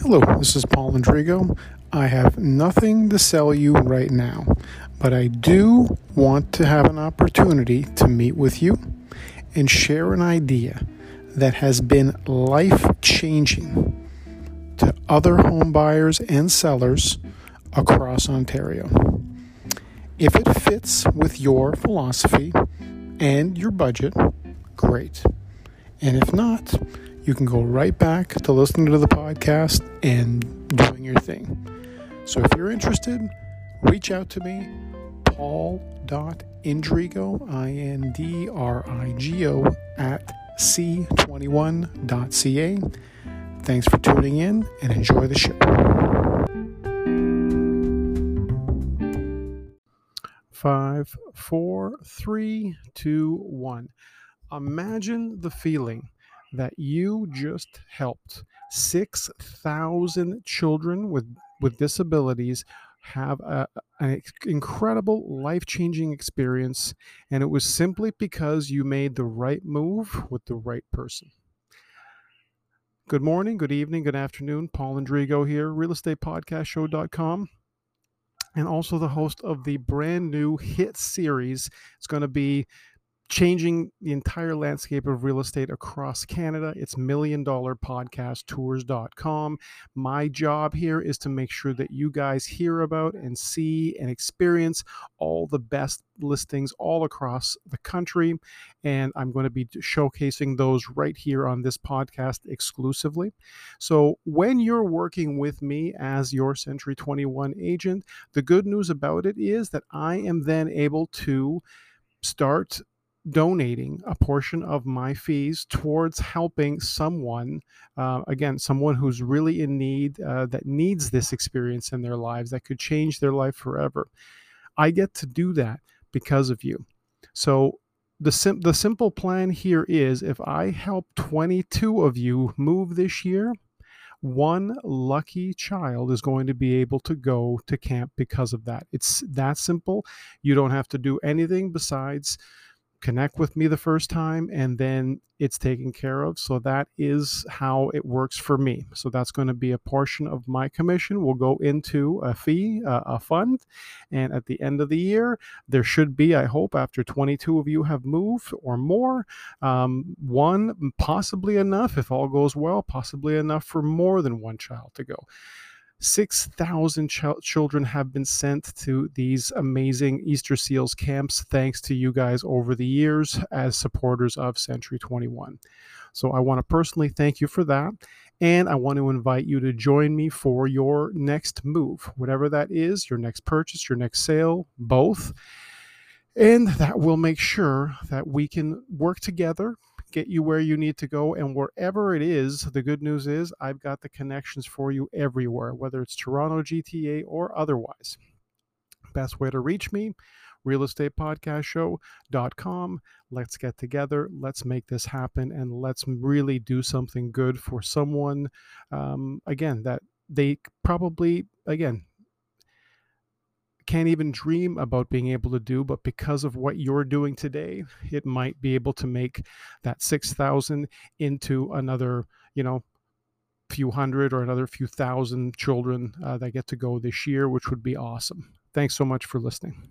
Hello, this is Paul Indrigo. I have nothing to sell you right now, but I do want to have an opportunity to meet with you and share an idea that has been life changing to other home buyers and sellers across Ontario. If it fits with your philosophy and your budget, great. And if not, you can go right back to listening to the podcast and doing your thing. So if you're interested, reach out to me, paul.indrigo, I N D R I G O, at c21.ca. Thanks for tuning in and enjoy the show. Five, four, three, two, one. Imagine the feeling that you just helped 6,000 children with, with disabilities have a, an incredible life changing experience, and it was simply because you made the right move with the right person. Good morning, good evening, good afternoon. Paul Indrigo here, realestatepodcastshow.com, and also the host of the brand new hit series. It's going to be changing the entire landscape of real estate across Canada. It's million dollar podcast tours.com. My job here is to make sure that you guys hear about and see and experience all the best listings all across the country. And I'm going to be showcasing those right here on this podcast exclusively. So when you're working with me as your Century 21 agent, the good news about it is that I am then able to start donating a portion of my fees towards helping someone, uh, again, someone who's really in need, uh, that needs this experience in their lives, that could change their life forever. I get to do that because of you. So the sim- the simple plan here is if I help 22 of you move this year, one lucky child is going to be able to go to camp because of that. It's that simple. You don't have to do anything besides connect with me the first time and then it's taken care of. So that is how it works for me. So that's going to be a portion of my commission will go into a fee uh, a fund. And at the end of the year there should be i hope after 22 of you have moved or more um, one possibly enough if all goes well possibly enough for more than one child to go 6,000 ch- children have been sent to these amazing Easter Seals camps thanks to you guys over the years as supporters of Century 21. So I want to personally thank you for that. And I want to invite you to join me for your next move, whatever that is, your next purchase, your next sale, both. And that will make sure that we can work together get you where you need to go. And wherever it is, the good news is I've got the connections for you everywhere, whether it's Toronto, GTA, or otherwise. Best way to reach me realestatepodcastshow.com. Let's get together. Let's make this happen and let's really do something good for someone, um, again, that they probably, again, can't even dream about being able to do but because of what you're doing today it might be able to make that 6000 into another you know few hundred or another few thousand children uh, that get to go this year which would be awesome. Thanks so much for listening